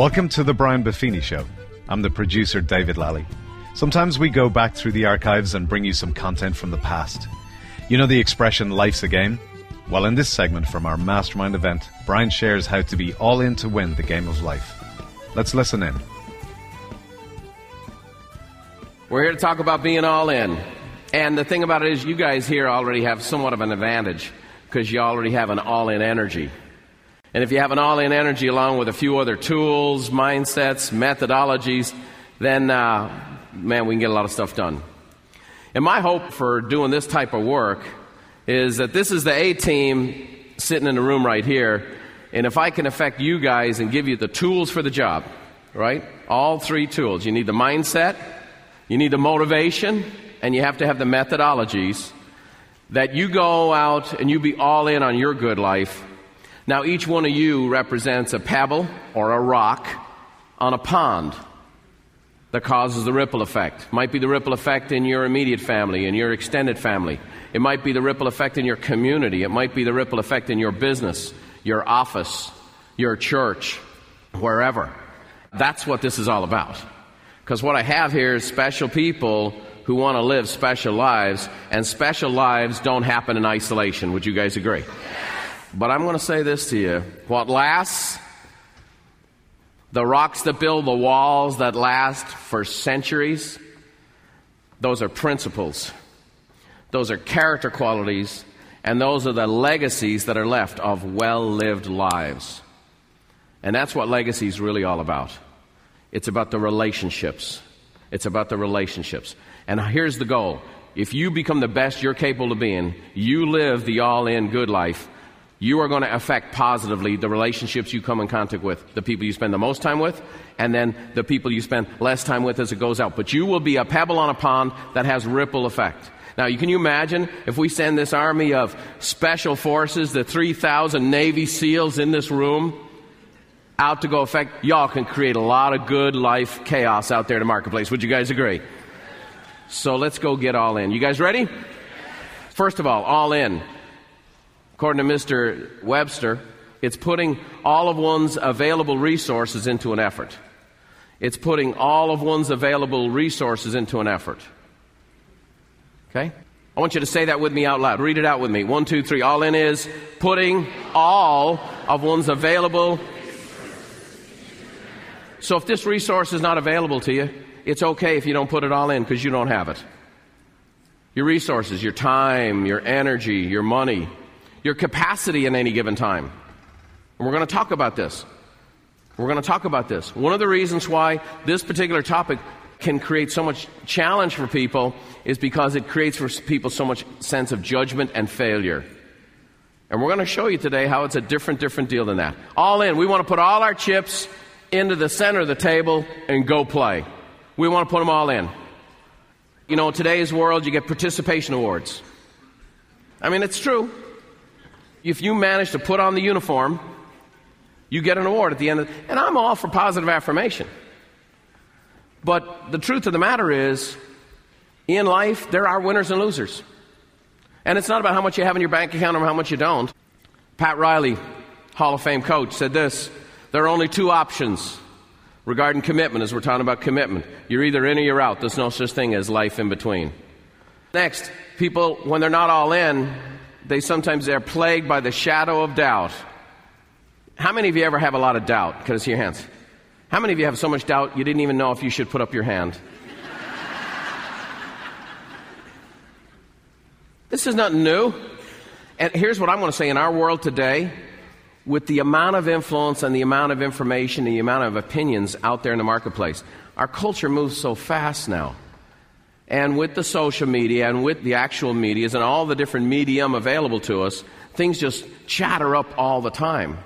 Welcome to the Brian Buffini Show. I'm the producer, David Lally. Sometimes we go back through the archives and bring you some content from the past. You know the expression, life's a game? Well, in this segment from our mastermind event, Brian shares how to be all in to win the game of life. Let's listen in. We're here to talk about being all in. And the thing about it is, you guys here already have somewhat of an advantage because you already have an all in energy. And if you have an all in energy along with a few other tools, mindsets, methodologies, then, uh, man, we can get a lot of stuff done. And my hope for doing this type of work is that this is the A team sitting in the room right here. And if I can affect you guys and give you the tools for the job, right? All three tools. You need the mindset, you need the motivation, and you have to have the methodologies that you go out and you be all in on your good life. Now, each one of you represents a pebble or a rock on a pond that causes the ripple effect. Might be the ripple effect in your immediate family, in your extended family. It might be the ripple effect in your community. It might be the ripple effect in your business, your office, your church, wherever. That's what this is all about. Because what I have here is special people who want to live special lives, and special lives don't happen in isolation. Would you guys agree? But I'm going to say this to you. What lasts, the rocks that build the walls that last for centuries, those are principles. Those are character qualities, and those are the legacies that are left of well lived lives. And that's what legacy is really all about. It's about the relationships. It's about the relationships. And here's the goal if you become the best you're capable of being, you live the all in good life, you are going to affect positively the relationships you come in contact with, the people you spend the most time with, and then the people you spend less time with as it goes out. But you will be a pebble on a pond that has ripple effect. Now, can you imagine if we send this army of special forces, the 3,000 Navy SEALs in this room, out to go affect, y'all can create a lot of good life chaos out there in the marketplace. Would you guys agree? So let's go get all in. You guys ready? First of all, all in. According to Mr. Webster, it's putting all of one's available resources into an effort. It's putting all of one's available resources into an effort. Okay? I want you to say that with me out loud. Read it out with me. One, two, three. All in is putting all of one's available so if this resource is not available to you, it's okay if you don't put it all in because you don't have it. Your resources, your time, your energy, your money, your capacity in any given time. And we're going to talk about this. We're going to talk about this. One of the reasons why this particular topic can create so much challenge for people is because it creates for people so much sense of judgment and failure. And we're going to show you today how it's a different, different deal than that. All in. We want to put all our chips into the center of the table and go play. We want to put them all in. You know, in today's world, you get participation awards. I mean, it's true. If you manage to put on the uniform, you get an award at the end. Of, and I'm all for positive affirmation. But the truth of the matter is, in life, there are winners and losers. And it's not about how much you have in your bank account or how much you don't. Pat Riley, Hall of Fame coach, said this there are only two options regarding commitment as we're talking about commitment. You're either in or you're out. There's no such thing as life in between. Next, people, when they're not all in, they sometimes they're plagued by the shadow of doubt. How many of you ever have a lot of doubt? Can I see your hands? How many of you have so much doubt you didn't even know if you should put up your hand? this is nothing new. And here's what I'm going to say in our world today, with the amount of influence and the amount of information and the amount of opinions out there in the marketplace, our culture moves so fast now. And with the social media and with the actual medias and all the different medium available to us, things just chatter up all the time.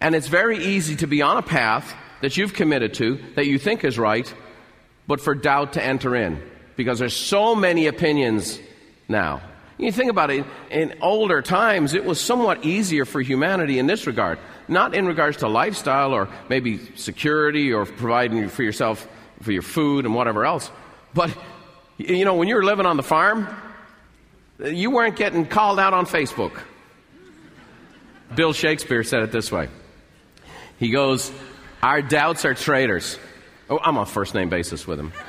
And it's very easy to be on a path that you've committed to, that you think is right, but for doubt to enter in. Because there's so many opinions now. You think about it, in older times, it was somewhat easier for humanity in this regard. Not in regards to lifestyle or maybe security or providing for yourself for your food and whatever else. But, you know, when you were living on the farm, you weren't getting called out on Facebook. Bill Shakespeare said it this way. He goes, Our doubts are traitors. Oh, I'm on first name basis with him.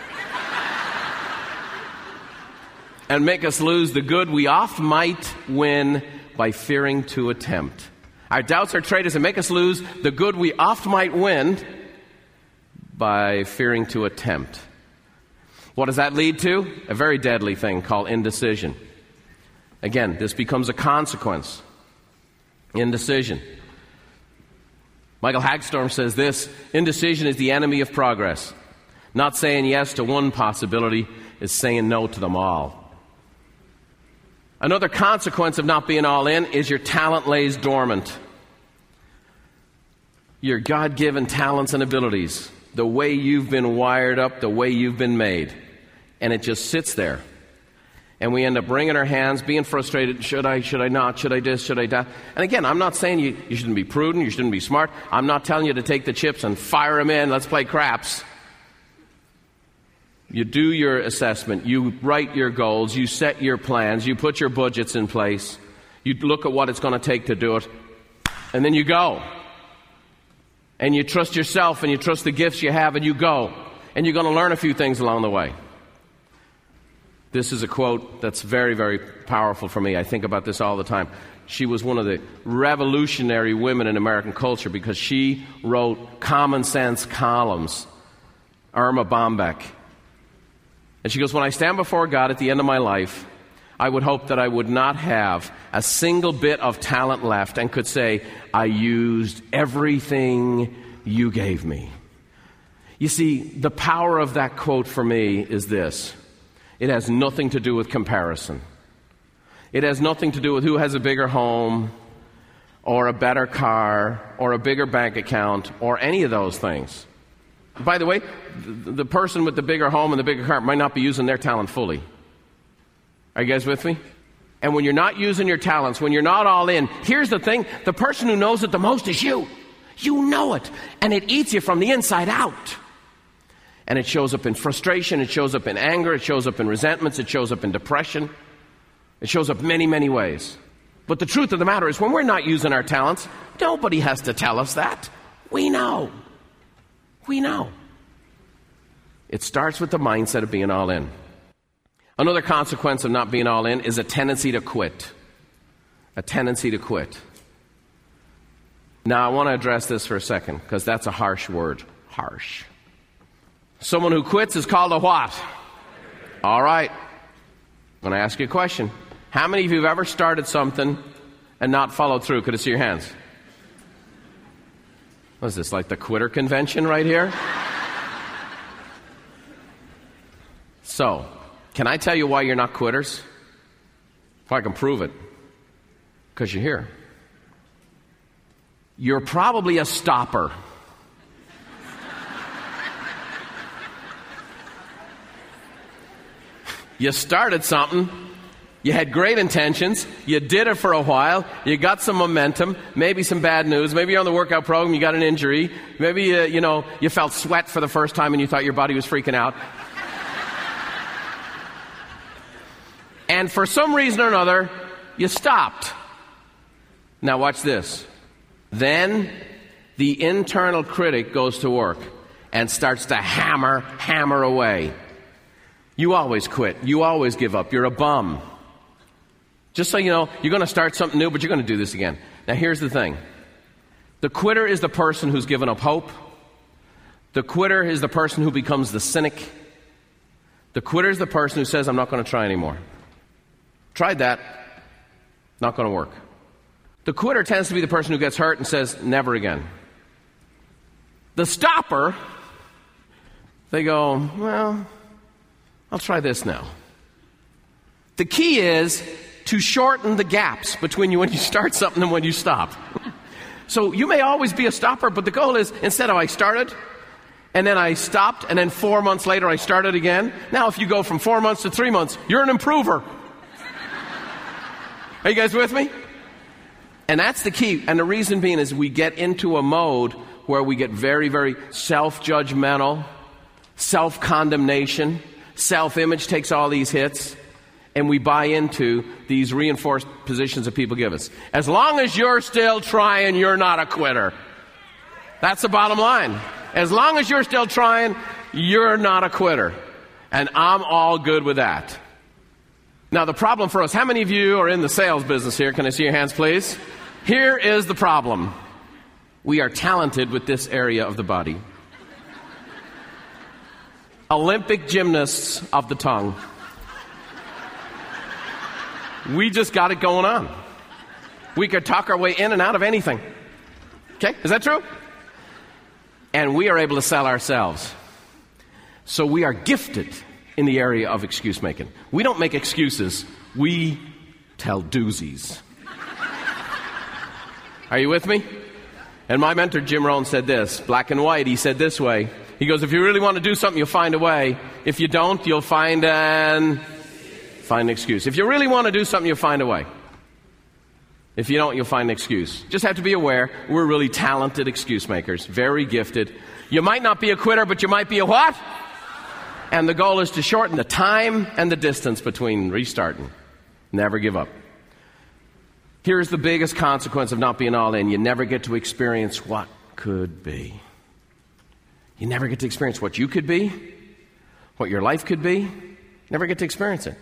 and make us lose the good we oft might win by fearing to attempt. Our doubts are traitors and make us lose the good we oft might win by fearing to attempt. What does that lead to? A very deadly thing called indecision. Again, this becomes a consequence. Indecision. Michael Haggstrom says this indecision is the enemy of progress. Not saying yes to one possibility is saying no to them all. Another consequence of not being all in is your talent lays dormant. Your God given talents and abilities, the way you've been wired up, the way you've been made. And it just sits there. And we end up wringing our hands, being frustrated. Should I, should I not? Should I this? Should I that? And again, I'm not saying you, you shouldn't be prudent, you shouldn't be smart. I'm not telling you to take the chips and fire them in, let's play craps. You do your assessment, you write your goals, you set your plans, you put your budgets in place, you look at what it's going to take to do it, and then you go. And you trust yourself and you trust the gifts you have, and you go. And you're going to learn a few things along the way. This is a quote that's very, very powerful for me. I think about this all the time. She was one of the revolutionary women in American culture because she wrote common sense columns. Erma Bombeck. And she goes, When I stand before God at the end of my life, I would hope that I would not have a single bit of talent left and could say, I used everything you gave me. You see, the power of that quote for me is this it has nothing to do with comparison, it has nothing to do with who has a bigger home or a better car or a bigger bank account or any of those things. By the way, the person with the bigger home and the bigger car might not be using their talent fully. Are you guys with me? And when you're not using your talents, when you're not all in, here's the thing the person who knows it the most is you. You know it. And it eats you from the inside out. And it shows up in frustration, it shows up in anger, it shows up in resentments, it shows up in depression. It shows up many, many ways. But the truth of the matter is, when we're not using our talents, nobody has to tell us that. We know. We know. It starts with the mindset of being all in. Another consequence of not being all in is a tendency to quit. A tendency to quit. Now, I want to address this for a second because that's a harsh word. Harsh. Someone who quits is called a what? All right. I'm going to ask you a question. How many of you have ever started something and not followed through? Could I see your hands? What is this, like the quitter convention right here? so, can I tell you why you're not quitters? If I can prove it. Because you're here. You're probably a stopper. You started something you had great intentions. You did it for a while. You got some momentum. Maybe some bad news. Maybe you're on the workout program. You got an injury. Maybe uh, you know you felt sweat for the first time and you thought your body was freaking out. and for some reason or another, you stopped. Now watch this. Then the internal critic goes to work and starts to hammer, hammer away. You always quit. You always give up. You're a bum. Just so you know, you're going to start something new, but you're going to do this again. Now, here's the thing the quitter is the person who's given up hope, the quitter is the person who becomes the cynic, the quitter is the person who says, I'm not going to try anymore. Tried that, not going to work. The quitter tends to be the person who gets hurt and says, never again. The stopper, they go, well, I'll try this now. The key is to shorten the gaps between you when you start something and when you stop. so you may always be a stopper, but the goal is instead of I started and then I stopped and then four months later I started again. Now, if you go from four months to three months, you're an improver. Are you guys with me? And that's the key. And the reason being is we get into a mode where we get very, very self judgmental, self condemnation, self image takes all these hits and we buy into these reinforced positions that people give us. As long as you're still trying, you're not a quitter. That's the bottom line. As long as you're still trying, you're not a quitter. And I'm all good with that. Now, the problem for us, how many of you are in the sales business here? Can I see your hands, please? Here is the problem we are talented with this area of the body. Olympic gymnasts of the tongue. We just got it going on. We could talk our way in and out of anything. Okay, is that true? And we are able to sell ourselves. So we are gifted in the area of excuse making. We don't make excuses, we tell doozies. Are you with me? And my mentor, Jim Rohn, said this black and white. He said this way. He goes, If you really want to do something, you'll find a way. If you don't, you'll find an, find an excuse. If you really want to do something, you'll find a way. If you don't, you'll find an excuse. Just have to be aware we're really talented excuse makers, very gifted. You might not be a quitter, but you might be a what? And the goal is to shorten the time and the distance between restarting. Never give up. Here's the biggest consequence of not being all in you never get to experience what could be. You never get to experience what you could be, what your life could be. Never get to experience it.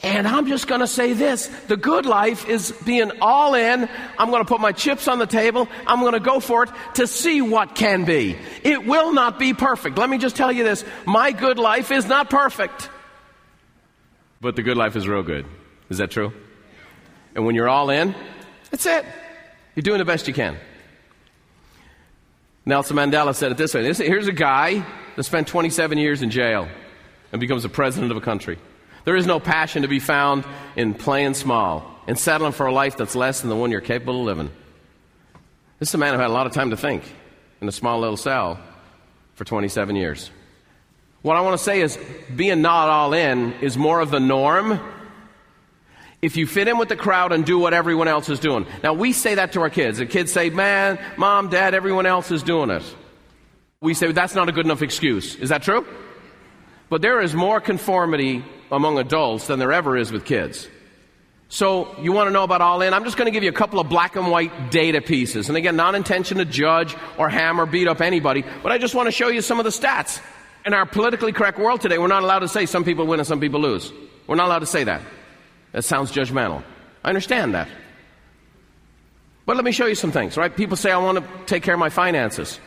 And I'm just going to say this the good life is being all in. I'm going to put my chips on the table. I'm going to go for it to see what can be. It will not be perfect. Let me just tell you this my good life is not perfect. But the good life is real good. Is that true? And when you're all in, that's it. You're doing the best you can. Nelson Mandela said it this way here's a guy that spent 27 years in jail and becomes the president of a country. There is no passion to be found in playing small and settling for a life that's less than the one you're capable of living. This is a man who had a lot of time to think in a small little cell for 27 years. What I want to say is being not all in is more of the norm if you fit in with the crowd and do what everyone else is doing. Now, we say that to our kids. The kids say, Man, mom, dad, everyone else is doing it. We say that's not a good enough excuse. Is that true? But there is more conformity among adults than there ever is with kids. So, you want to know about all in? I'm just going to give you a couple of black and white data pieces. And again, not intention to judge or hammer, beat up anybody, but I just want to show you some of the stats. In our politically correct world today, we're not allowed to say some people win and some people lose. We're not allowed to say that. That sounds judgmental. I understand that. But let me show you some things, right? People say, I want to take care of my finances.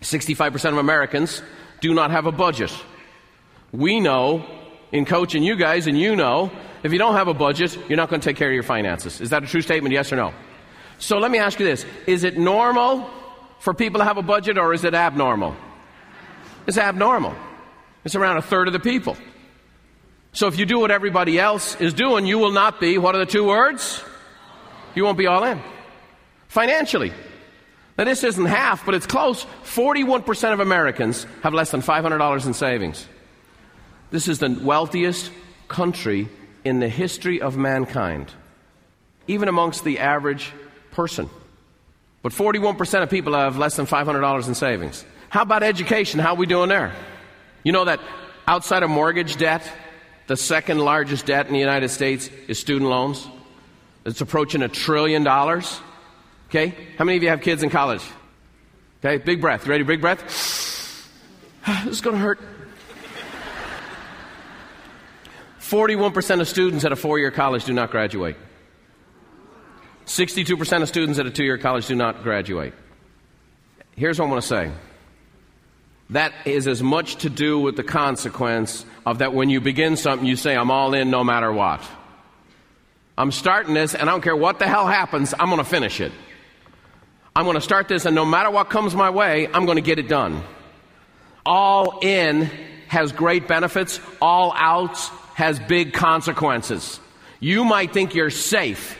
65% of Americans do not have a budget. We know in coaching you guys, and you know, if you don't have a budget, you're not going to take care of your finances. Is that a true statement, yes or no? So let me ask you this Is it normal for people to have a budget, or is it abnormal? It's abnormal. It's around a third of the people. So if you do what everybody else is doing, you will not be, what are the two words? You won't be all in. Financially. Now, this isn't half, but it's close. 41% of Americans have less than $500 in savings. This is the wealthiest country in the history of mankind, even amongst the average person. But 41% of people have less than $500 in savings. How about education? How are we doing there? You know that outside of mortgage debt, the second largest debt in the United States is student loans. It's approaching a trillion dollars. Okay? How many of you have kids in college? Okay, big breath. Ready? Big breath. this is going to hurt. 41% of students at a four year college do not graduate. 62% of students at a two year college do not graduate. Here's what I want to say that is as much to do with the consequence of that when you begin something, you say, I'm all in no matter what. I'm starting this, and I don't care what the hell happens, I'm going to finish it. I'm going to start this, and no matter what comes my way, I'm going to get it done. All in has great benefits, all out has big consequences. You might think you're safe.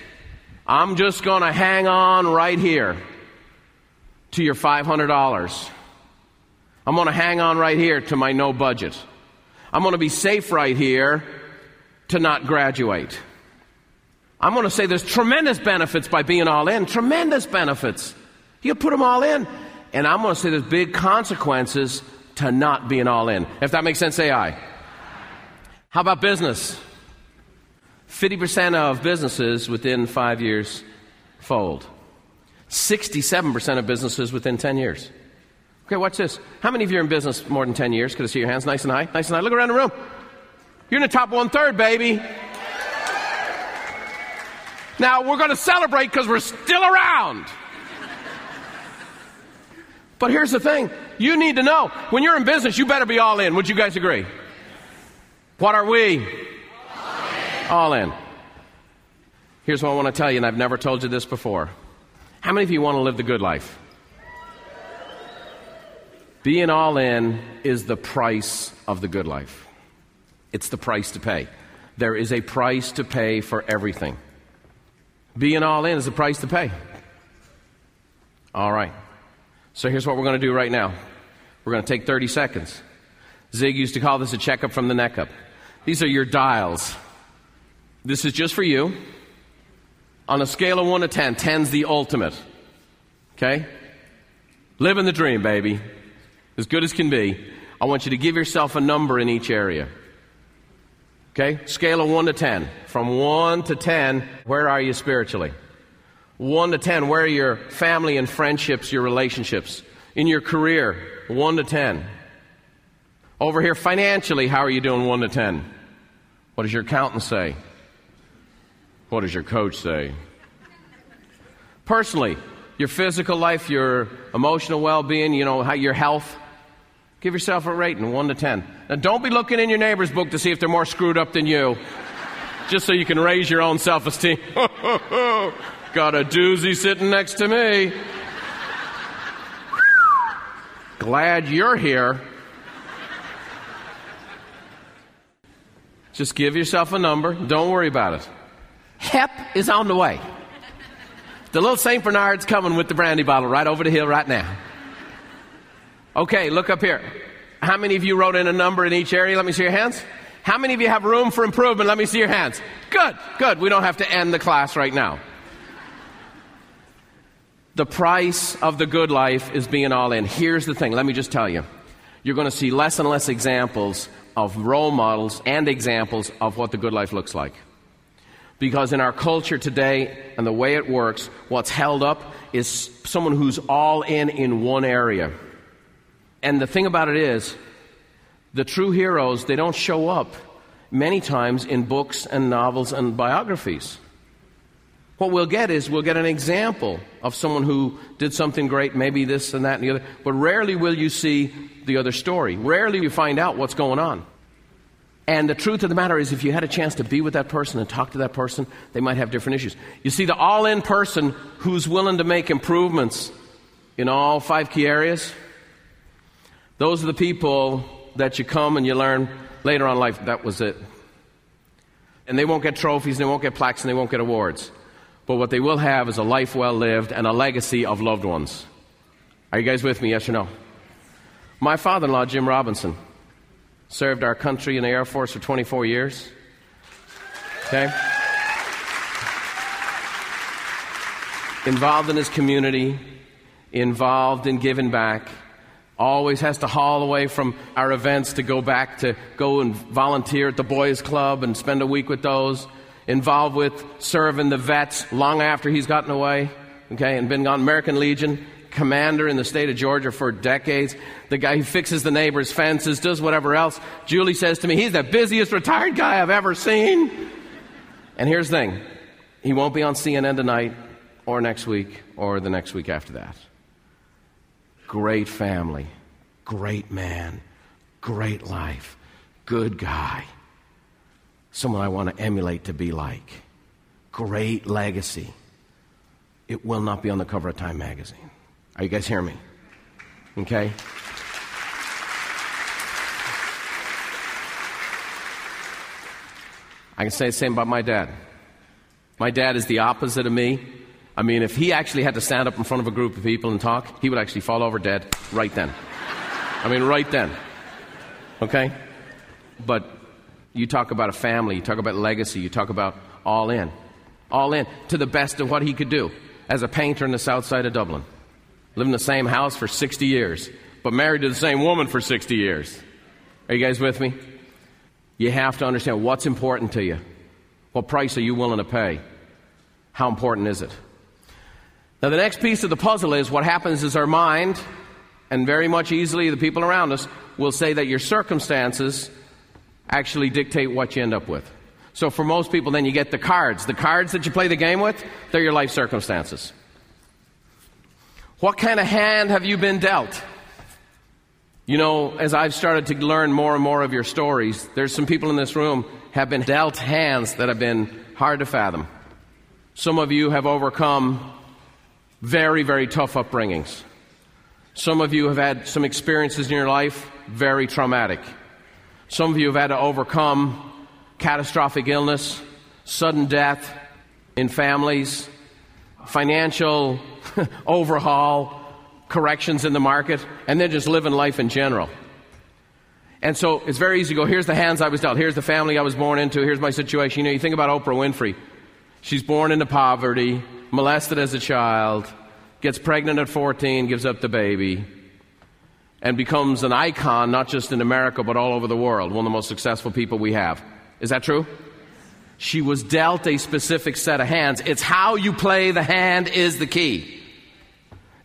I'm just going to hang on right here to your $500. I'm going to hang on right here to my no budget. I'm going to be safe right here to not graduate. I'm going to say there's tremendous benefits by being all in, tremendous benefits. You put them all in. And I'm going to say there's big consequences to not being all in. If that makes sense, say aye. How about business? 50% of businesses within five years fold. 67% of businesses within 10 years. Okay, watch this. How many of you are in business more than 10 years? Could I see your hands nice and high? Nice and high. Look around the room. You're in the top one third, baby. Now, we're going to celebrate because we're still around. But here's the thing you need to know when you're in business, you better be all in. Would you guys agree? What are we? All in. All in. Here's what I want to tell you, and I've never told you this before. How many of you want to live the good life? Being all in is the price of the good life. It's the price to pay. There is a price to pay for everything. Being all in is the price to pay. All right. So here's what we're going to do right now. We're going to take 30 seconds. Zig used to call this a checkup from the neck up. These are your dials. This is just for you. On a scale of 1 to 10, 10's the ultimate. Okay? Living the dream, baby. As good as can be. I want you to give yourself a number in each area. Okay? Scale of 1 to 10. From 1 to 10, where are you spiritually? 1 to 10, where are your family and friendships, your relationships? In your career, 1 to 10. Over here, financially, how are you doing 1 to 10? What does your accountant say? What does your coach say? Personally, your physical life, your emotional well being, you know, how your health. Give yourself a rating, 1 to 10. Now, don't be looking in your neighbor's book to see if they're more screwed up than you, just so you can raise your own self esteem. Got a doozy sitting next to me. Glad you're here. Just give yourself a number. Don't worry about it. HEP is on the way. The little St. Bernard's coming with the brandy bottle right over the hill right now. Okay, look up here. How many of you wrote in a number in each area? Let me see your hands. How many of you have room for improvement? Let me see your hands. Good, good. We don't have to end the class right now. The price of the good life is being all in. Here's the thing let me just tell you. You're going to see less and less examples of role models and examples of what the good life looks like. Because in our culture today and the way it works, what's held up is someone who's all in in one area. And the thing about it is, the true heroes, they don't show up many times in books and novels and biographies. What we'll get is we'll get an example of someone who did something great, maybe this and that and the other, but rarely will you see the other story. Rarely you find out what's going on. And the truth of the matter is, if you had a chance to be with that person and talk to that person, they might have different issues. You see, the all in person who's willing to make improvements in all five key areas, those are the people that you come and you learn later on life that was it. And they won't get trophies, and they won't get plaques, and they won't get awards. But what they will have is a life well lived and a legacy of loved ones. Are you guys with me, yes or no? My father in law, Jim Robinson, served our country in the Air Force for 24 years. Okay? Involved in his community, involved in giving back, always has to haul away from our events to go back to go and volunteer at the boys club and spend a week with those involved with serving the vets long after he's gotten away okay and been on american legion commander in the state of Georgia for decades. The guy who fixes the neighbor's fences, does whatever else. Julie says to me, he's the busiest retired guy I've ever seen. And here's the thing he won't be on CNN tonight, or next week, or the next week after that. Great family, great man, great life, good guy. Someone I want to emulate to be like. Great legacy. It will not be on the cover of Time magazine. Are you guys hearing me? Okay? I can say the same about my dad. My dad is the opposite of me. I mean, if he actually had to stand up in front of a group of people and talk, he would actually fall over dead right then. I mean, right then. Okay? But you talk about a family, you talk about legacy, you talk about all in. All in to the best of what he could do as a painter in the south side of Dublin. Lived in the same house for 60 years, but married to the same woman for 60 years. Are you guys with me? You have to understand what's important to you. What price are you willing to pay? How important is it? Now, the next piece of the puzzle is what happens is our mind, and very much easily the people around us, will say that your circumstances actually dictate what you end up with. So, for most people, then you get the cards. The cards that you play the game with, they're your life circumstances. What kind of hand have you been dealt? You know, as I've started to learn more and more of your stories, there's some people in this room have been dealt hands that have been hard to fathom. Some of you have overcome very, very tough upbringings. Some of you have had some experiences in your life very traumatic. Some of you have had to overcome catastrophic illness, sudden death in families, financial overhaul, corrections in the market, and then just living life in general. And so it's very easy to go, here's the hands I was dealt, here's the family I was born into, here's my situation. You know, you think about Oprah Winfrey. She's born into poverty, molested as a child, gets pregnant at 14, gives up the baby, and becomes an icon, not just in America, but all over the world, one of the most successful people we have. Is that true? She was dealt a specific set of hands. It's how you play the hand is the key.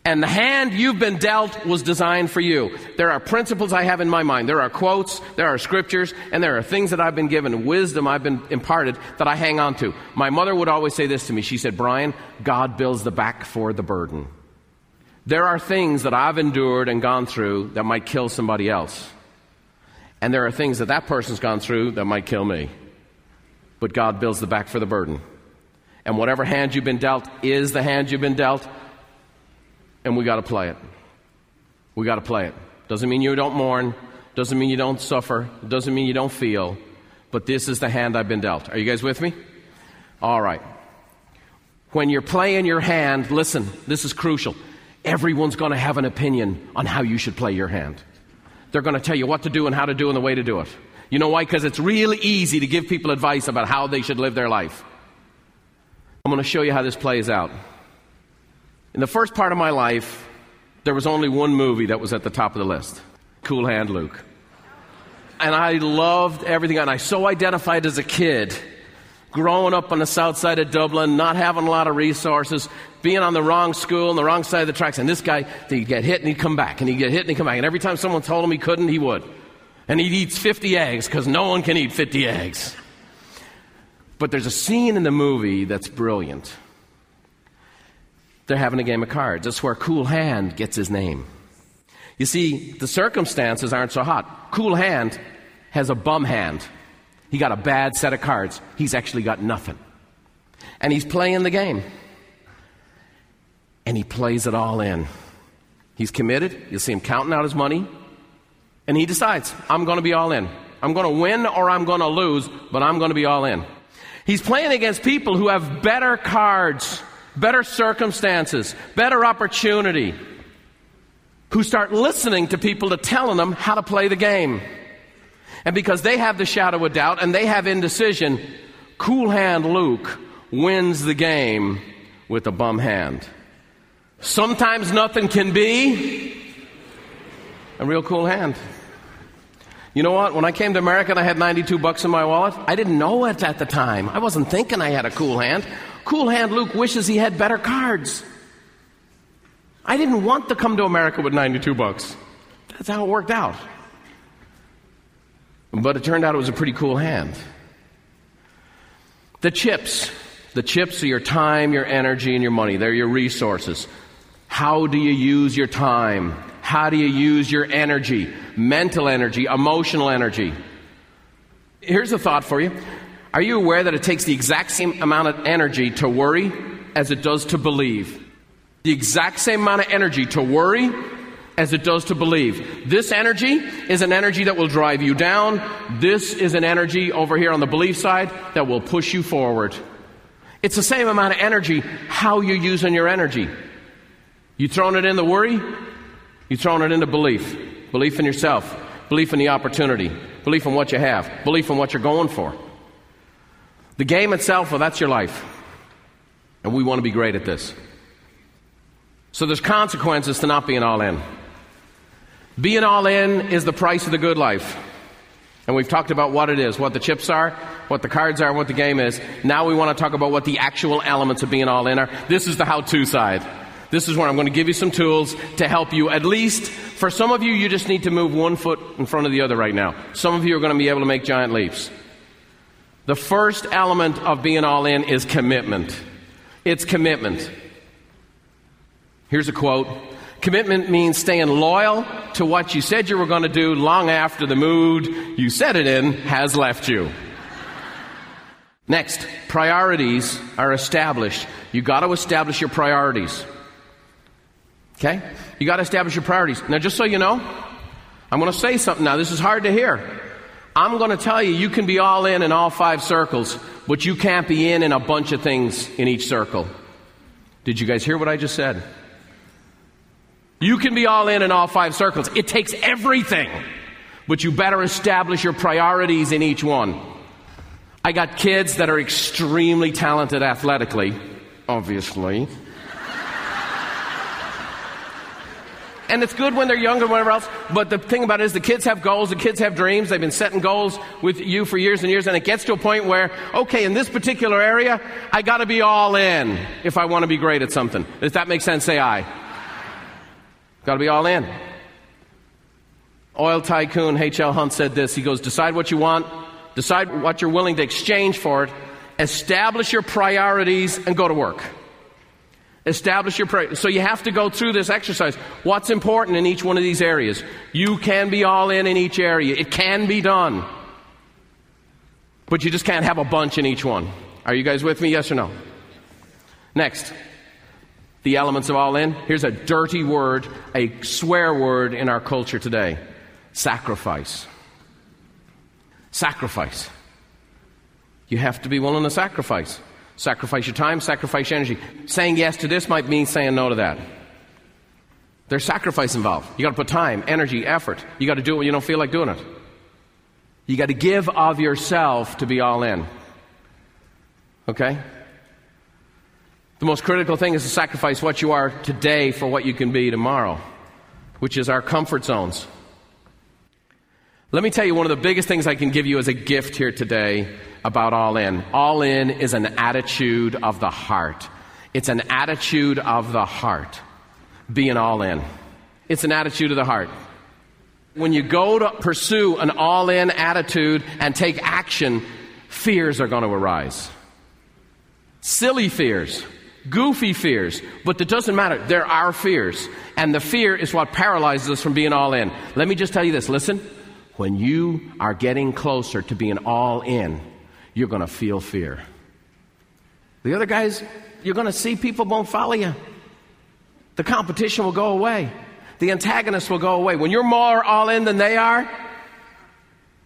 And the hand you've been dealt was designed for you. There are principles I have in my mind. There are quotes, there are scriptures, and there are things that I've been given, wisdom I've been imparted that I hang on to. My mother would always say this to me. She said, Brian, God builds the back for the burden. There are things that I've endured and gone through that might kill somebody else. And there are things that that person's gone through that might kill me. But God builds the back for the burden. And whatever hand you've been dealt is the hand you've been dealt and we got to play it. We got to play it. Doesn't mean you don't mourn, doesn't mean you don't suffer, doesn't mean you don't feel, but this is the hand I've been dealt. Are you guys with me? All right. When you're playing your hand, listen, this is crucial. Everyone's going to have an opinion on how you should play your hand. They're going to tell you what to do and how to do and the way to do it. You know why? Because it's really easy to give people advice about how they should live their life. I'm going to show you how this plays out. In the first part of my life, there was only one movie that was at the top of the list Cool Hand Luke. And I loved everything, and I so identified as a kid, growing up on the south side of Dublin, not having a lot of resources, being on the wrong school, and the wrong side of the tracks. And this guy, he'd get hit and he'd come back, and he'd get hit and he'd come back. And every time someone told him he couldn't, he would. And he eats 50 eggs, because no one can eat 50 eggs. But there's a scene in the movie that's brilliant they're having a game of cards. That's where Cool Hand gets his name. You see, the circumstances aren't so hot. Cool Hand has a bum hand. He got a bad set of cards. He's actually got nothing. And he's playing the game. And he plays it all in. He's committed. You'll see him counting out his money. And he decides, I'm going to be all in. I'm going to win or I'm going to lose, but I'm going to be all in. He's playing against people who have better cards better circumstances, better opportunity, who start listening to people to telling them how to play the game. And because they have the shadow of doubt and they have indecision, cool hand Luke wins the game with a bum hand. Sometimes nothing can be a real cool hand. You know what? When I came to America and I had 92 bucks in my wallet, I didn't know it at the time. I wasn't thinking I had a cool hand. Cool Hand Luke wishes he had better cards. I didn't want to come to America with 92 bucks. That's how it worked out. But it turned out it was a pretty cool hand. The chips. The chips are your time, your energy, and your money. They're your resources. How do you use your time? How do you use your energy? Mental energy, emotional energy. Here's a thought for you. Are you aware that it takes the exact same amount of energy to worry as it does to believe? The exact same amount of energy to worry as it does to believe. This energy is an energy that will drive you down. This is an energy over here on the belief side that will push you forward. It's the same amount of energy, how you're using your energy. You throwing it in the worry, you throwing it into belief. Belief in yourself, belief in the opportunity, belief in what you have, belief in what you're going for. The game itself, well, that's your life. And we want to be great at this. So there's consequences to not being all in. Being all in is the price of the good life. And we've talked about what it is, what the chips are, what the cards are, what the game is. Now we want to talk about what the actual elements of being all in are. This is the how to side. This is where I'm going to give you some tools to help you. At least for some of you, you just need to move one foot in front of the other right now. Some of you are going to be able to make giant leaps. The first element of being all in is commitment. It's commitment. Here's a quote Commitment means staying loyal to what you said you were going to do long after the mood you said it in has left you. Next, priorities are established. You got to establish your priorities. Okay? You got to establish your priorities. Now, just so you know, I'm going to say something now. This is hard to hear. I'm going to tell you, you can be all in in all five circles, but you can't be in in a bunch of things in each circle. Did you guys hear what I just said? You can be all in in all five circles. It takes everything, but you better establish your priorities in each one. I got kids that are extremely talented athletically, obviously. And it's good when they're younger and whatever else. But the thing about it is the kids have goals, the kids have dreams, they've been setting goals with you for years and years, and it gets to a point where, okay, in this particular area, I gotta be all in if aye wanna be great at something. If that makes sense, say I. Got to be all in. Oil tycoon H.L. Hunt said this. He goes, Decide what you want, decide what you're willing to exchange for it, establish your priorities, and go to work. Establish your prayer. So you have to go through this exercise. What's important in each one of these areas? You can be all in in each area. It can be done. But you just can't have a bunch in each one. Are you guys with me? Yes or no? Next the elements of all in. Here's a dirty word, a swear word in our culture today sacrifice. Sacrifice. You have to be willing to sacrifice. Sacrifice your time, sacrifice your energy. Saying yes to this might mean saying no to that. There's sacrifice involved. You got to put time, energy, effort. You got to do it when you don't feel like doing it. You got to give of yourself to be all in. Okay? The most critical thing is to sacrifice what you are today for what you can be tomorrow, which is our comfort zones. Let me tell you one of the biggest things I can give you as a gift here today about All In. All In is an attitude of the heart. It's an attitude of the heart, being all in. It's an attitude of the heart. When you go to pursue an all in attitude and take action, fears are going to arise. Silly fears goofy fears, but it doesn't matter. There are fears. And the fear is what paralyzes us from being all in. Let me just tell you this listen, when you are getting closer to being all in, you're going to feel fear. The other guys, you're going to see people won't follow you. The competition will go away. The antagonist will go away. When you're more all in than they are,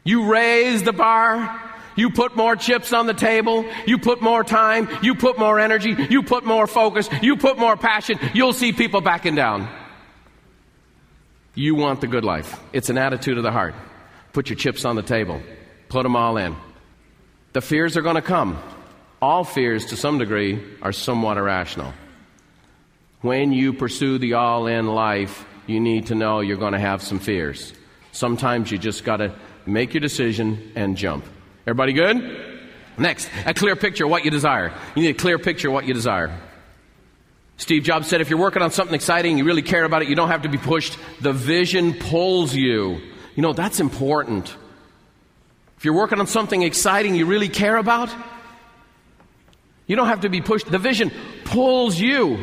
you raise the bar, you put more chips on the table. You put more time. You put more energy. You put more focus. You put more passion. You'll see people backing down. You want the good life. It's an attitude of the heart. Put your chips on the table. Put them all in. The fears are going to come. All fears, to some degree, are somewhat irrational. When you pursue the all in life, you need to know you're going to have some fears. Sometimes you just got to make your decision and jump. Everybody good? Next, a clear picture of what you desire. You need a clear picture of what you desire. Steve Jobs said if you're working on something exciting, you really care about it, you don't have to be pushed. The vision pulls you. You know, that's important. If you're working on something exciting you really care about, you don't have to be pushed. The vision pulls you.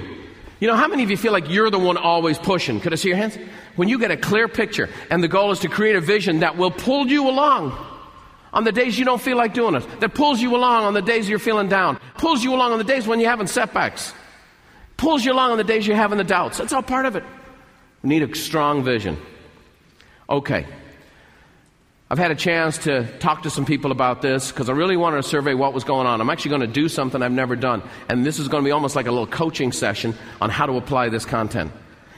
You know, how many of you feel like you're the one always pushing? Could I see your hands? When you get a clear picture and the goal is to create a vision that will pull you along, on the days you don't feel like doing it, that pulls you along on the days you're feeling down, pulls you along on the days when you're having setbacks, pulls you along on the days you're having the doubts. That's all part of it. We need a strong vision. Okay. I've had a chance to talk to some people about this because I really wanted to survey what was going on. I'm actually going to do something I've never done. And this is going to be almost like a little coaching session on how to apply this content.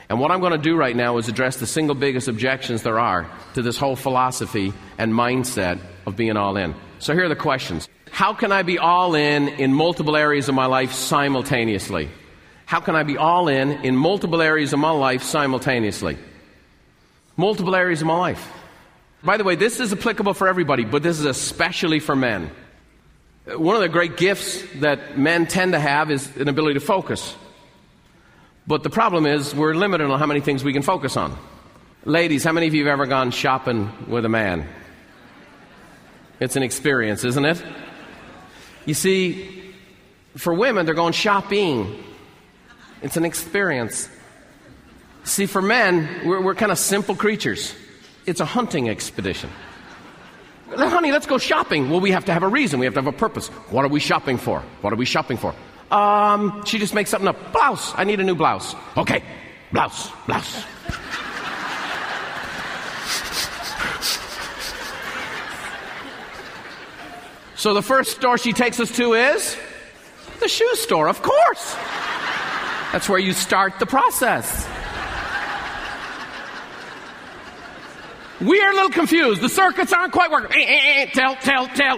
And what I'm going to do right now is address the single biggest objections there are to this whole philosophy and mindset of being all in. So here are the questions. How can I be all in in multiple areas of my life simultaneously? How can I be all in in multiple areas of my life simultaneously? Multiple areas of my life. By the way, this is applicable for everybody, but this is especially for men. One of the great gifts that men tend to have is an ability to focus. But the problem is we're limited on how many things we can focus on. Ladies, how many of you have ever gone shopping with a man? It's an experience, isn't it? You see, for women, they're going shopping. It's an experience. See, for men, we're, we're kind of simple creatures. It's a hunting expedition. Honey, let's go shopping. Well, we have to have a reason. We have to have a purpose. What are we shopping for? What are we shopping for? Um, she just makes something up. Blouse. I need a new blouse. Okay. Blouse. Blouse. so the first store she takes us to is the shoe store, of course. That's where you start the process. We are a little confused. The circuits aren't quite working. Eh, eh, eh, tell, tell, tell.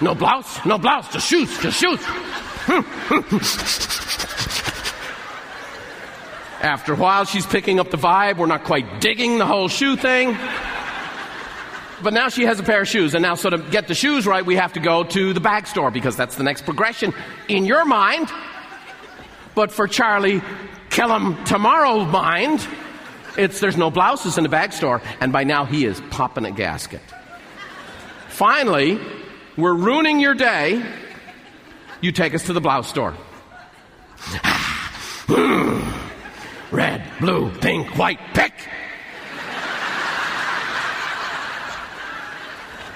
no blouse, no blouse, just shoes, just shoes. After a while, she's picking up the vibe. We're not quite digging the whole shoe thing. But now she has a pair of shoes, and now, so to get the shoes right, we have to go to the bag store because that's the next progression in your mind. But for Charlie Killam tomorrow mind, it's, there's no blouses in the bag store, and by now he is popping a gasket. Finally, we're ruining your day. You take us to the blouse store. Red, blue, pink, white, pick.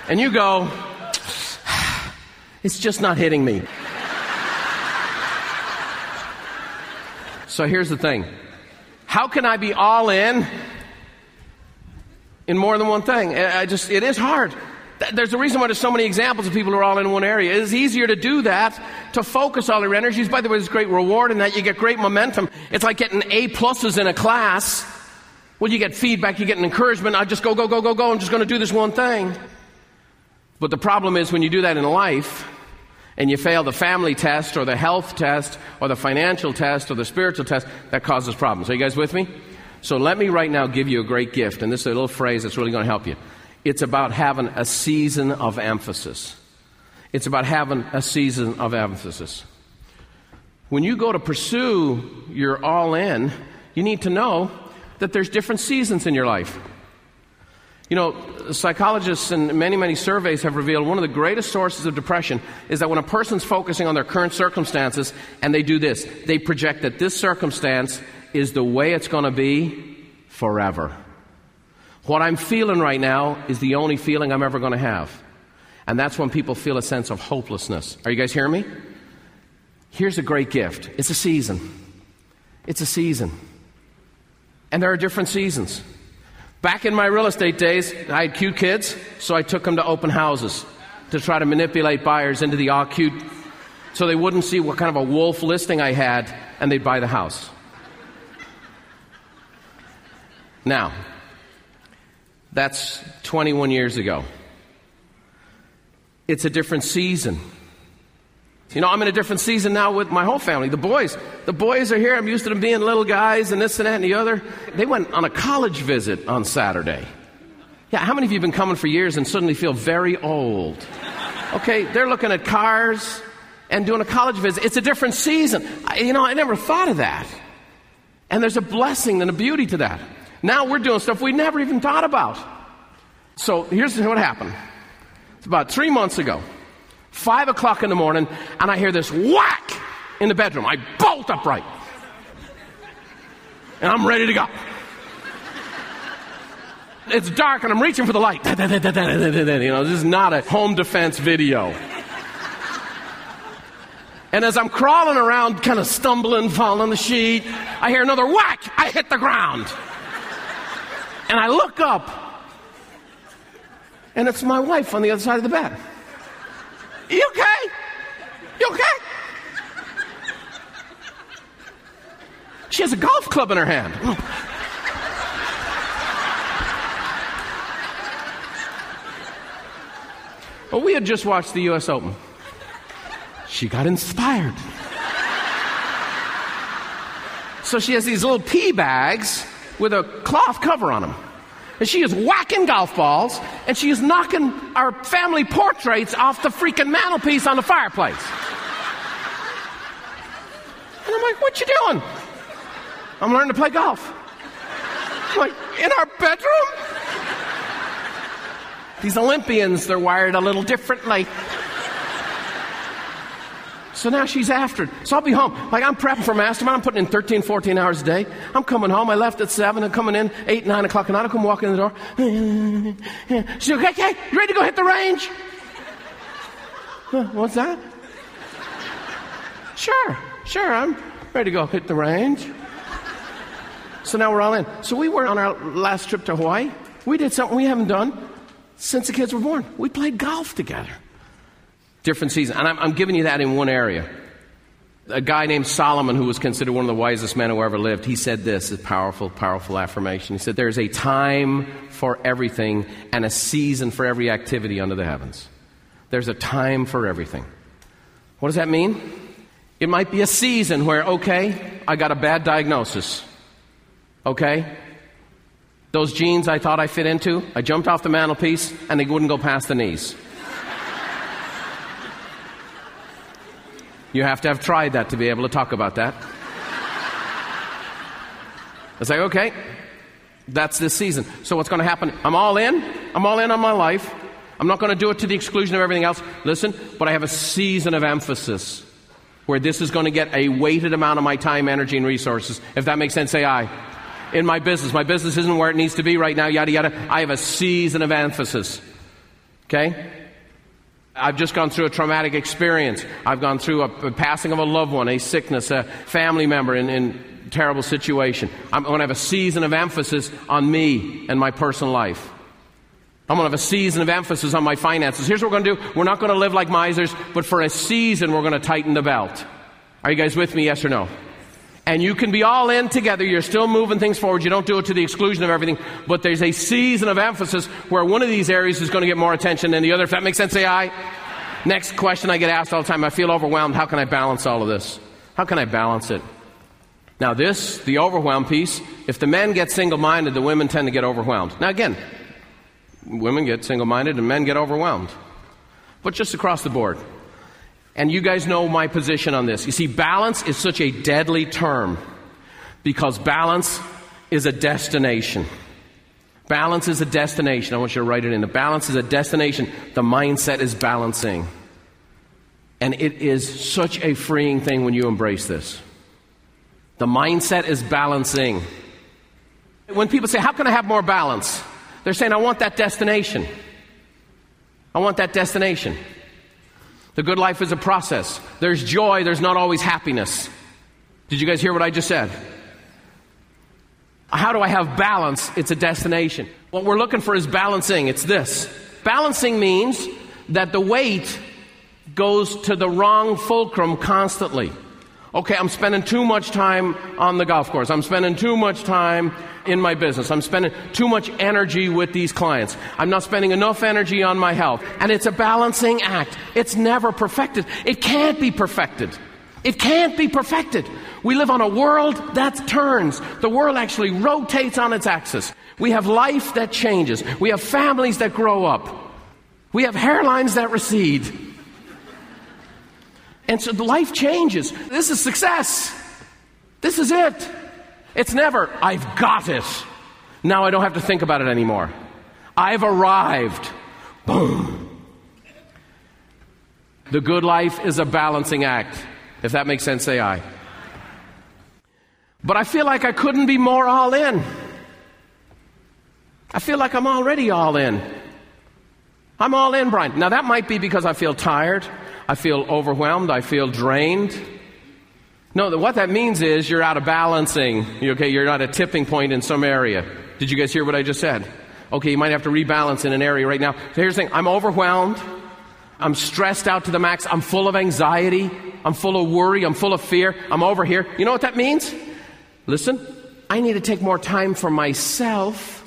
And you go, it's just not hitting me. So here's the thing how can I be all in in more than one thing? I just, it is hard. There's a reason why there's so many examples of people who are all in one area. It is easier to do that, to focus all your energies. By the way, there's great reward in that. You get great momentum. It's like getting A pluses in a class. Well, you get feedback, you get an encouragement. I just go, go, go, go, go. I'm just going to do this one thing. But the problem is when you do that in life, and you fail the family test or the health test or the financial test or the spiritual test, that causes problems. Are you guys with me? So let me right now give you a great gift, and this is a little phrase that's really going to help you. It's about having a season of emphasis. It's about having a season of emphasis. When you go to pursue your all in, you need to know that there's different seasons in your life. You know, psychologists and many, many surveys have revealed one of the greatest sources of depression is that when a person's focusing on their current circumstances and they do this, they project that this circumstance is the way it's going to be forever. What I'm feeling right now is the only feeling I'm ever going to have. And that's when people feel a sense of hopelessness. Are you guys hearing me? Here's a great gift it's a season. It's a season. And there are different seasons. Back in my real estate days, I had cute kids, so I took them to open houses to try to manipulate buyers into the all cute so they wouldn't see what kind of a wolf listing I had and they'd buy the house. Now, that's 21 years ago. It's a different season. You know, I'm in a different season now with my whole family. The boys, the boys are here. I'm used to them being little guys and this and that and the other. They went on a college visit on Saturday. Yeah, how many of you have been coming for years and suddenly feel very old? Okay, they're looking at cars and doing a college visit. It's a different season. I, you know, I never thought of that. And there's a blessing and a beauty to that. Now we're doing stuff we never even thought about. So here's what happened. It's about three months ago. Five o'clock in the morning, and I hear this whack in the bedroom. I bolt upright. And I'm ready to go. It's dark and I'm reaching for the light. You know, this is not a home defense video. And as I'm crawling around, kind of stumbling, falling on the sheet, I hear another whack. I hit the ground. And I look up, and it's my wife on the other side of the bed. You okay? You okay? She has a golf club in her hand. Well, we had just watched the U.S. Open. She got inspired. So she has these little pee bags with a cloth cover on them. And she is whacking golf balls, and she is knocking our family portraits off the freaking mantelpiece on the fireplace. And I'm like, what you doing? I'm learning to play golf. I'm like, in our bedroom? These Olympians, they're wired a little differently. So now she's after it. So I'll be home. Like I'm prepping for mastermind. I'm putting in 13, 14 hours a day. I'm coming home. I left at 7 and coming in 8, 9 o'clock. And I don't come walking in the door. She's like, okay, okay, you ready to go hit the range? What's that? Sure, sure, I'm ready to go hit the range. So now we're all in. So we were on our last trip to Hawaii. We did something we haven't done since the kids were born. We played golf together different seasons. And I'm, I'm giving you that in one area. A guy named Solomon, who was considered one of the wisest men who ever lived, he said this, a powerful, powerful affirmation. He said, There's a time for everything and a season for every activity under the heavens. There's a time for everything. What does that mean? It might be a season where, okay, I got a bad diagnosis. Okay? Those jeans I thought I fit into, I jumped off the mantelpiece and they wouldn't go past the knees. You have to have tried that to be able to talk about that. It's like, okay, that's this season. So what's going to happen? I'm all in. I'm all in on my life. I'm not going to do it to the exclusion of everything else. Listen, but I have a season of emphasis where this is going to get a weighted amount of my time, energy, and resources. If that makes sense, say aye. In my business, my business isn't where it needs to be right now, yada, yada. I have a season of emphasis. Okay? I've just gone through a traumatic experience. I've gone through a, a passing of a loved one, a sickness, a family member in, in terrible situation. I'm going to have a season of emphasis on me and my personal life. I'm going to have a season of emphasis on my finances. Here's what we're going to do. We're not going to live like misers, but for a season, we're going to tighten the belt. Are you guys with me? Yes or no? And you can be all in together. You're still moving things forward. You don't do it to the exclusion of everything, but there's a season of emphasis where one of these areas is going to get more attention than the other. If that makes sense, aye. Next question I get asked all the time I feel overwhelmed. How can I balance all of this? How can I balance it? Now, this, the overwhelm piece, if the men get single minded, the women tend to get overwhelmed. Now, again, women get single minded and men get overwhelmed. But just across the board. And you guys know my position on this. You see, balance is such a deadly term because balance is a destination. Balance is a destination. I want you to write it in. The balance is a destination. The mindset is balancing. And it is such a freeing thing when you embrace this. The mindset is balancing. When people say, How can I have more balance? They're saying, I want that destination. I want that destination. The good life is a process. There's joy, there's not always happiness. Did you guys hear what I just said? How do I have balance? It's a destination. What we're looking for is balancing. It's this. Balancing means that the weight goes to the wrong fulcrum constantly. Okay, I'm spending too much time on the golf course. I'm spending too much time in my business. I'm spending too much energy with these clients. I'm not spending enough energy on my health. And it's a balancing act. It's never perfected. It can't be perfected. It can't be perfected. We live on a world that turns. The world actually rotates on its axis. We have life that changes. We have families that grow up. We have hairlines that recede. And so the life changes. This is success. This is it. It's never, I've got it. Now I don't have to think about it anymore. I've arrived. Boom. The good life is a balancing act. If that makes sense, say aye. But I feel like I couldn't be more all in. I feel like I'm already all in. I'm all in, Brian. Now that might be because I feel tired. I feel overwhelmed. I feel drained. No, what that means is you're out of balancing. Okay, you're at a tipping point in some area. Did you guys hear what I just said? Okay, you might have to rebalance in an area right now. So here's the thing I'm overwhelmed. I'm stressed out to the max. I'm full of anxiety. I'm full of worry. I'm full of fear. I'm over here. You know what that means? Listen, I need to take more time for myself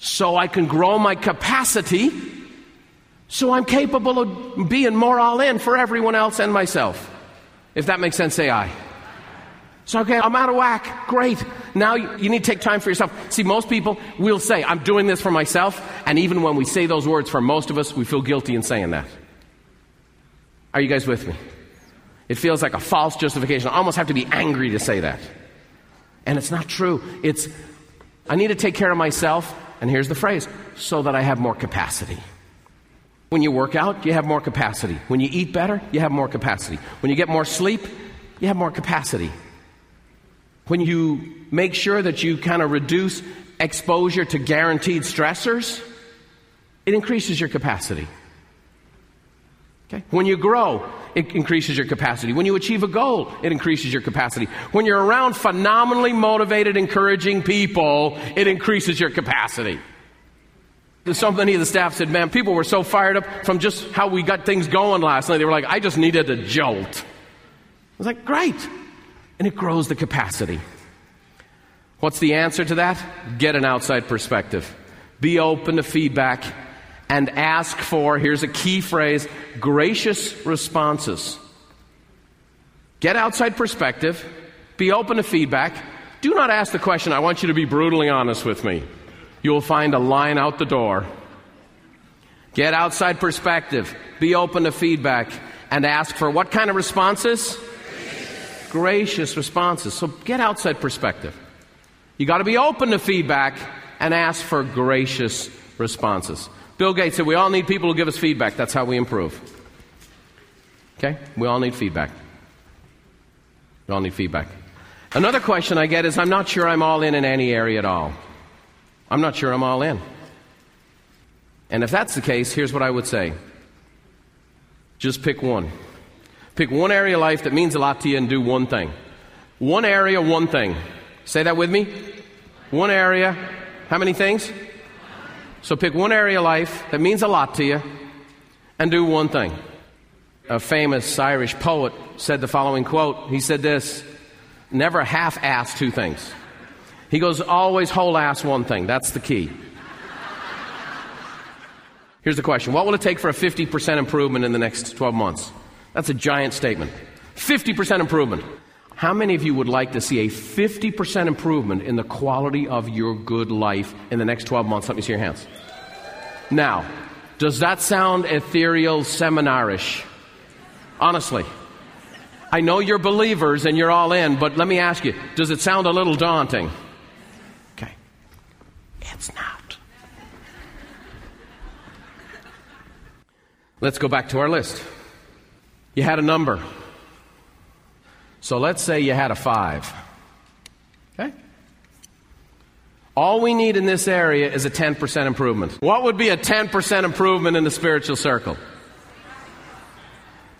so I can grow my capacity so I'm capable of being more all in for everyone else and myself. If that makes sense, say aye. So, okay, I'm out of whack. Great. Now you, need to take time for yourself. See, most people will say, I'm doing this for myself. And even when we say those words, for most of us, we feel guilty in saying that. Are you guys with me? It feels like a false justification. I almost have to be angry to say that. And it's not true. It's, I need to take care of myself, and here's the phrase, so that I have more capacity. When you work out, you have more capacity. When you eat better, you have more capacity. When you get more sleep, you have more capacity. When you make sure that you kind of reduce exposure to guaranteed stressors, it increases your capacity. Okay? When you grow, it increases your capacity. When you achieve a goal, it increases your capacity. When you're around phenomenally motivated, encouraging people, it increases your capacity. So many of the staff said, man, people were so fired up from just how we got things going last night. They were like, I just needed a jolt. I was like, great. And it grows the capacity. What's the answer to that? Get an outside perspective. Be open to feedback and ask for, here's a key phrase, gracious responses. Get outside perspective. Be open to feedback. Do not ask the question, I want you to be brutally honest with me you will find a line out the door. Get outside perspective, be open to feedback, and ask for what kind of responses? Gracious, Gracious responses. So get outside perspective. You got to be open to feedback and ask for gracious responses. Bill Gates said we all need people who give us feedback. That's how we improve. Okay? We all need feedback. We all need feedback. Another question I get is I'm not sure I'm all in in any area at all. I'm not sure I'm all in. And if that's the case, here's what I would say just pick one. Pick one area of life that means a lot to you and do one thing. One area, one thing. Say that with me. One area. How many things? So pick one area of life that means a lot to you and do one thing. A famous Irish poet said the following quote. He said this Never half ass two things. He goes, always whole ass one thing. That's the key. Here's the question What will it take for a 50% improvement in the next 12 months? That's a giant statement. 50% improvement. How many of you would like to see a 50% improvement in the quality of your good life in the next 12 months? Let me see your hands. Now, does that sound ethereal, seminarish? Honestly. I know you're believers and you're all in, but let me ask you, does it sound a little daunting? It's not. Let's go back to our list. You had a number. So let's say you had a five. Okay? All we need in this area is a 10% improvement. What would be a 10% improvement in the spiritual circle?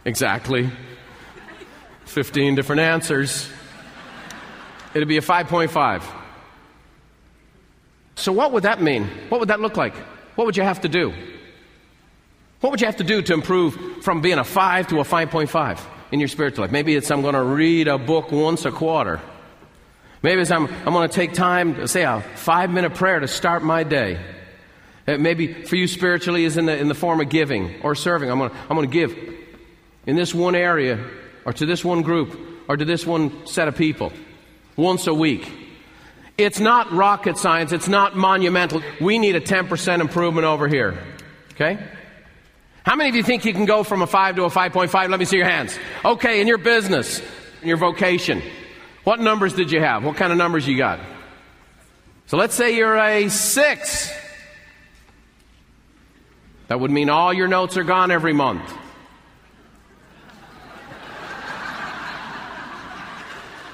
Exactly. 15 different answers. It'd be a 5.5. So, what would that mean? What would that look like? What would you have to do? What would you have to do to improve from being a 5 to a 5.5 in your spiritual life? Maybe it's I'm going to read a book once a quarter. Maybe it's I'm, I'm going to take time, to say a five minute prayer to start my day. Uh, maybe for you spiritually is in the, in the form of giving or serving. I'm going, to, I'm going to give in this one area or to this one group or to this one set of people once a week. It's not rocket science. It's not monumental. We need a 10% improvement over here. Okay? How many of you think you can go from a 5 to a 5.5? Let me see your hands. Okay, in your business, in your vocation, what numbers did you have? What kind of numbers you got? So let's say you're a 6. That would mean all your notes are gone every month.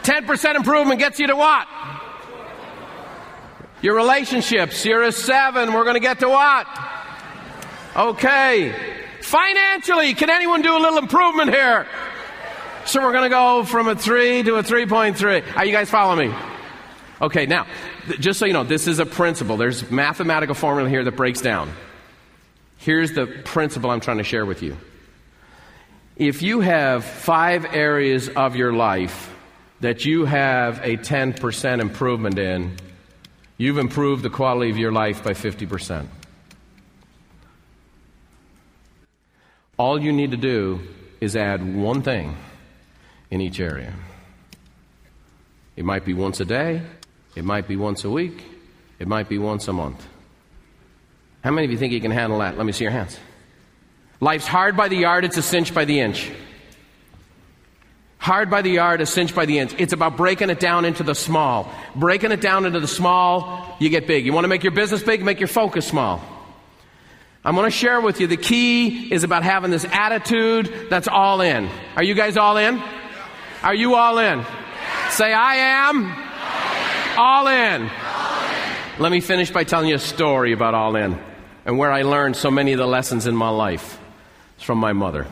Ten percent improvement gets you to what? Your relationships, you're a seven. We're going to get to what? Okay. Financially, can anyone do a little improvement here? So we're going to go from a three to a 3.3. Are you guys following me? Okay, now, just so you know, this is a principle. There's mathematical formula here that breaks down. Here's the principle I'm trying to share with you. If you have five areas of your life that you have a 10% improvement in, you've improved the quality of your life by 50%. All you need to do is add one thing in each area. It might be once a day, it might be once a week, it might be once a month. How many of you think you can handle that? Let me see your hands. Life's hard by the yard, it's a cinch by the inch. Hard by the yard, a cinch by the inch. It's about breaking it down into the small. Breaking it down into the small, you get big. You want to make your business big, make your focus small. I'm going to share with you the key is about having this attitude that's all in. Are you guys all in? Are you all in? Say, I am all in. Let me finish by telling you a story about all in and where I learned so many of the lessons in my life. It's from my mother.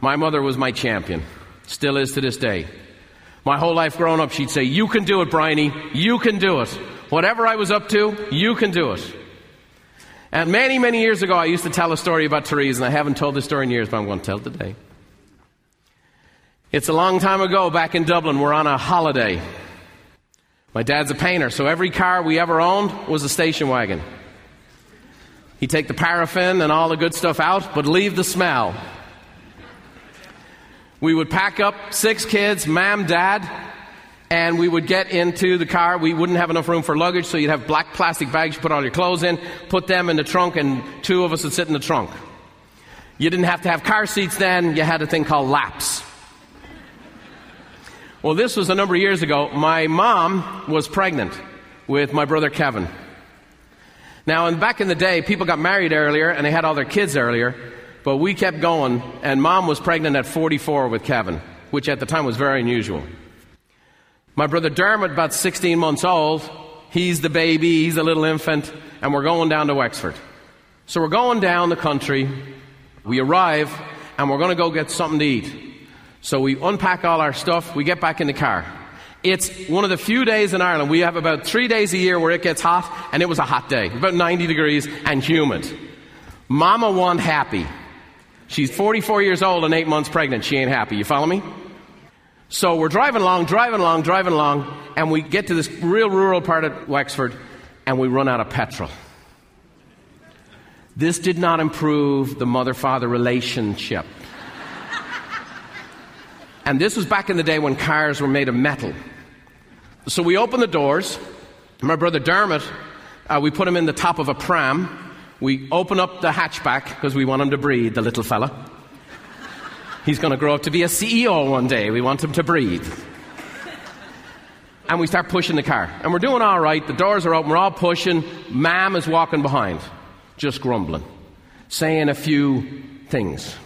My mother was my champion, still is to this day. My whole life growing up, she'd say, You can do it, Bryony. You can do it. Whatever I was up to, you can do it. And many, many years ago, I used to tell a story about Therese, and I haven't told this story in years, but I'm going to tell it today. It's a long time ago back in Dublin. We're on a holiday. My dad's a painter, so every car we ever owned was a station wagon. He'd take the paraffin and all the good stuff out, but leave the smell. We would pack up six kids, mom, dad, and we would get into the car. We wouldn't have enough room for luggage, so you'd have black plastic bags you put all your clothes in, put them in the trunk, and two of us would sit in the trunk. You didn't have to have car seats then, you had a thing called laps. Well, this was a number of years ago. My mom was pregnant with my brother Kevin. Now, in, back in the day, people got married earlier and they had all their kids earlier, but we kept going, and mom was pregnant at 44 with Kevin, which at the time was very unusual. My brother Dermot, about 16 months old, he's the baby, he's a little infant, and we're going down to Wexford. So we're going down the country. We arrive, and we're going to go get something to eat. So we unpack all our stuff, we get back in the car. It's one of the few days in Ireland. We have about three days a year where it gets hot, and it was a hot day, about 90 degrees and humid. Mama wasn't happy. She's 44 years old and eight months pregnant. She ain't happy. You follow me? So we're driving along, driving along, driving along, and we get to this real rural part of Wexford, and we run out of petrol. This did not improve the mother father relationship. and this was back in the day when cars were made of metal. So we open the doors. My brother Dermot, uh, we put him in the top of a pram. We open up the hatchback because we want him to breathe, the little fella. He's going to grow up to be a CEO one day. We want him to breathe. And we start pushing the car. And we're doing all right. The doors are open. We're all pushing. Mam is walking behind, just grumbling, saying a few things.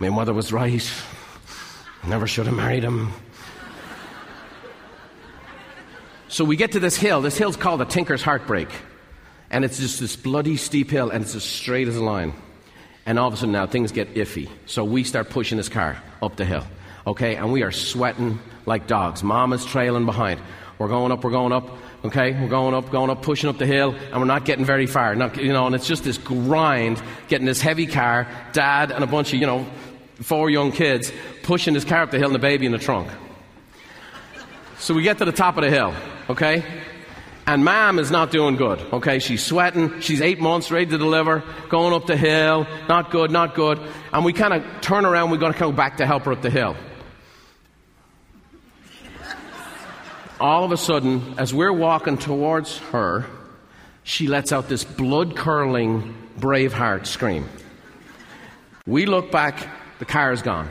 My mother was right. Never should have married him. So we get to this hill. This hill's called the Tinker's Heartbreak. And it's just this bloody steep hill, and it's as straight as a line. And all of a sudden now things get iffy. So we start pushing this car up the hill. Okay, and we are sweating like dogs. Mom is trailing behind. We're going up, we're going up. Okay, we're going up, going up, pushing up the hill, and we're not getting very far. Not, you know, and it's just this grind getting this heavy car, dad and a bunch of, you know, four young kids pushing this car up the hill and the baby in the trunk. So we get to the top of the hill, okay? And mom is not doing good, okay? She's sweating. She's eight months, ready to deliver, going up the hill. Not good, not good. And we kind of turn around, we're going to come back to help her up the hill. All of a sudden, as we're walking towards her, she lets out this blood curdling Braveheart scream. We look back, the car is gone.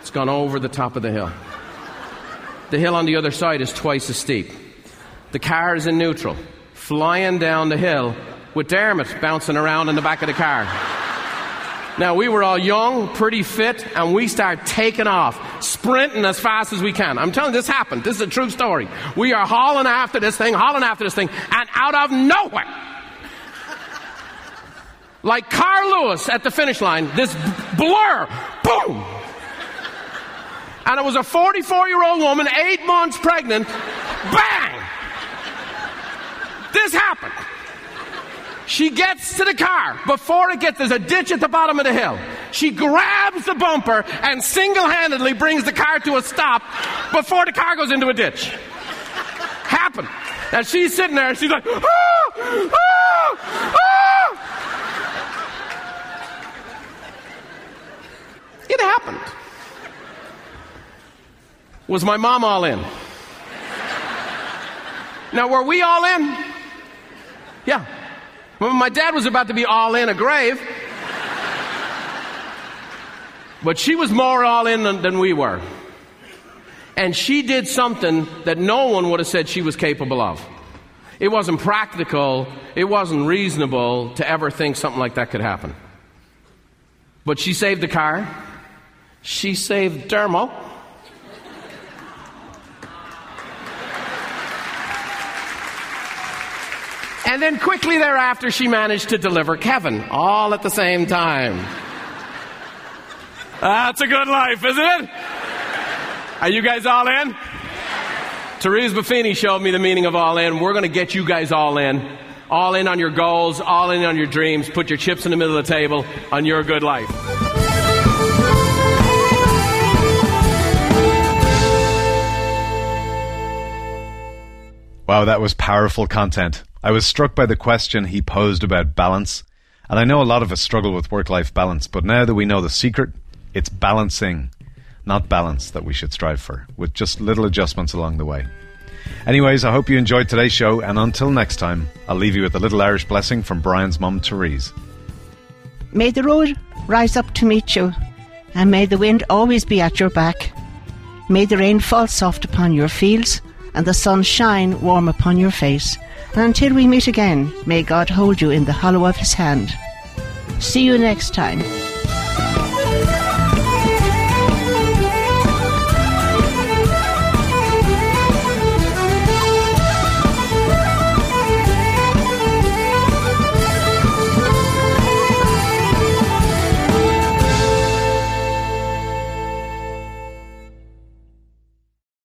It's gone over the top of the hill. The hill on the other side is twice as steep. The car is in neutral, flying down the hill with Dermot bouncing around in the back of the car. Now, we were all young, pretty fit, and we start taking off, sprinting as fast as we can. I'm telling you, this happened. This is a true story. We are hauling after this thing, hauling after this thing, and out of nowhere, like Carl Lewis at the finish line, this blur, boom! And it was a 44 year old woman, eight months pregnant, bang! This happened. She gets to the car. Before it gets, there's a ditch at the bottom of the hill. She grabs the bumper and single handedly brings the car to a stop before the car goes into a ditch. Happened. And she's sitting there and she's like, ah, ah, ah. It happened. Was my mom all in? Now, were we all in? Yeah. My dad was about to be all in a grave, But she was more all in than, than we were. And she did something that no one would have said she was capable of. It wasn't practical, it wasn't reasonable to ever think something like that could happen. But she saved the car, she saved Dermo. And then quickly thereafter, she managed to deliver Kevin, all at the same time. That's a good life, isn't it? Are you guys all in? Therese Buffini showed me the meaning of all in. We're going to get you guys all in. All in on your goals, all in on your dreams. Put your chips in the middle of the table on your good life. Wow, that was powerful content. I was struck by the question he posed about balance. And I know a lot of us struggle with work life balance, but now that we know the secret, it's balancing, not balance, that we should strive for, with just little adjustments along the way. Anyways, I hope you enjoyed today's show, and until next time, I'll leave you with a little Irish blessing from Brian's mum, Therese. May the road rise up to meet you, and may the wind always be at your back. May the rain fall soft upon your fields, and the sun shine warm upon your face. And until we meet again, may God hold you in the hollow of his hand. See you next time.